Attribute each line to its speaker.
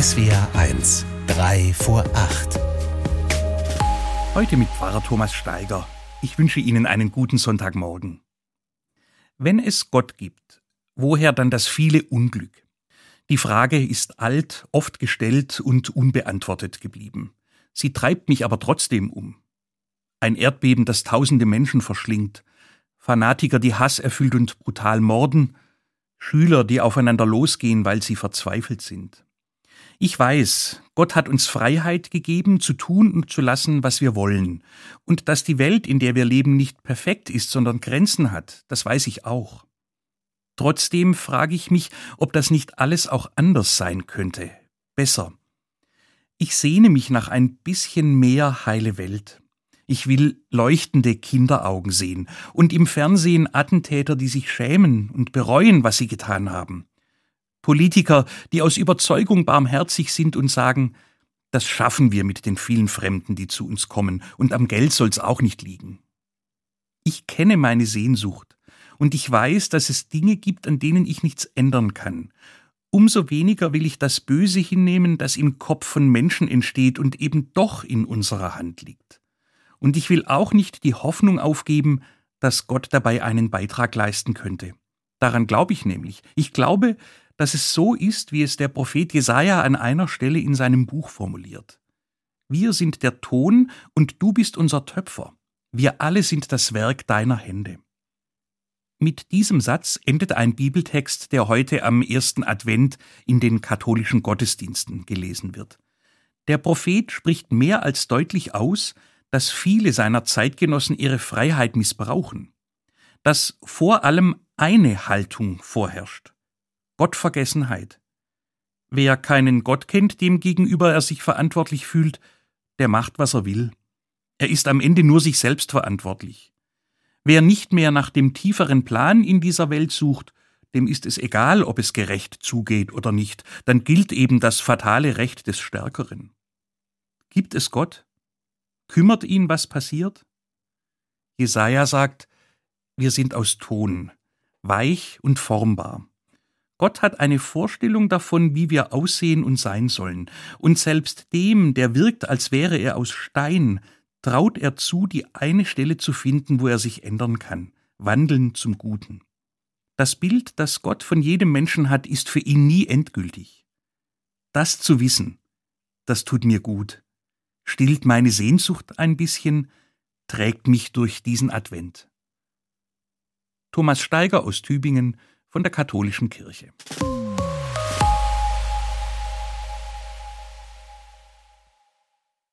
Speaker 1: SWR 1, 3 vor 8.
Speaker 2: Heute mit Pfarrer Thomas Steiger. Ich wünsche Ihnen einen guten Sonntagmorgen. Wenn es Gott gibt, woher dann das viele Unglück? Die Frage ist alt, oft gestellt und unbeantwortet geblieben. Sie treibt mich aber trotzdem um. Ein Erdbeben, das tausende Menschen verschlingt, Fanatiker, die Hass erfüllt und brutal morden, Schüler, die aufeinander losgehen, weil sie verzweifelt sind. Ich weiß, Gott hat uns Freiheit gegeben, zu tun und zu lassen, was wir wollen. Und dass die Welt, in der wir leben, nicht perfekt ist, sondern Grenzen hat, das weiß ich auch. Trotzdem frage ich mich, ob das nicht alles auch anders sein könnte. Besser. Ich sehne mich nach ein bisschen mehr heile Welt. Ich will leuchtende Kinderaugen sehen und im Fernsehen Attentäter, die sich schämen und bereuen, was sie getan haben. Politiker, die aus Überzeugung barmherzig sind und sagen, das schaffen wir mit den vielen Fremden, die zu uns kommen, und am Geld soll's auch nicht liegen. Ich kenne meine Sehnsucht, und ich weiß, dass es Dinge gibt, an denen ich nichts ändern kann. Umso weniger will ich das Böse hinnehmen, das im Kopf von Menschen entsteht und eben doch in unserer Hand liegt. Und ich will auch nicht die Hoffnung aufgeben, dass Gott dabei einen Beitrag leisten könnte. Daran glaube ich nämlich. Ich glaube, dass es so ist, wie es der Prophet Jesaja an einer Stelle in seinem Buch formuliert. Wir sind der Ton und du bist unser Töpfer. Wir alle sind das Werk deiner Hände. Mit diesem Satz endet ein Bibeltext, der heute am ersten Advent in den katholischen Gottesdiensten gelesen wird. Der Prophet spricht mehr als deutlich aus, dass viele seiner Zeitgenossen ihre Freiheit missbrauchen, dass vor allem eine Haltung vorherrscht Gottvergessenheit. Wer keinen Gott kennt, dem gegenüber er sich verantwortlich fühlt, der macht, was er will. Er ist am Ende nur sich selbst verantwortlich. Wer nicht mehr nach dem tieferen Plan in dieser Welt sucht, dem ist es egal, ob es gerecht zugeht oder nicht, dann gilt eben das fatale Recht des Stärkeren. Gibt es Gott? Kümmert ihn, was passiert? Jesaja sagt, wir sind aus Ton, weich und formbar. Gott hat eine Vorstellung davon, wie wir aussehen und sein sollen. Und selbst dem, der wirkt, als wäre er aus Stein, traut er zu, die eine Stelle zu finden, wo er sich ändern kann, wandeln zum Guten. Das Bild, das Gott von jedem Menschen hat, ist für ihn nie endgültig. Das zu wissen, das tut mir gut stillt meine Sehnsucht ein bisschen, trägt mich durch diesen Advent. Thomas Steiger aus Tübingen von der Katholischen Kirche.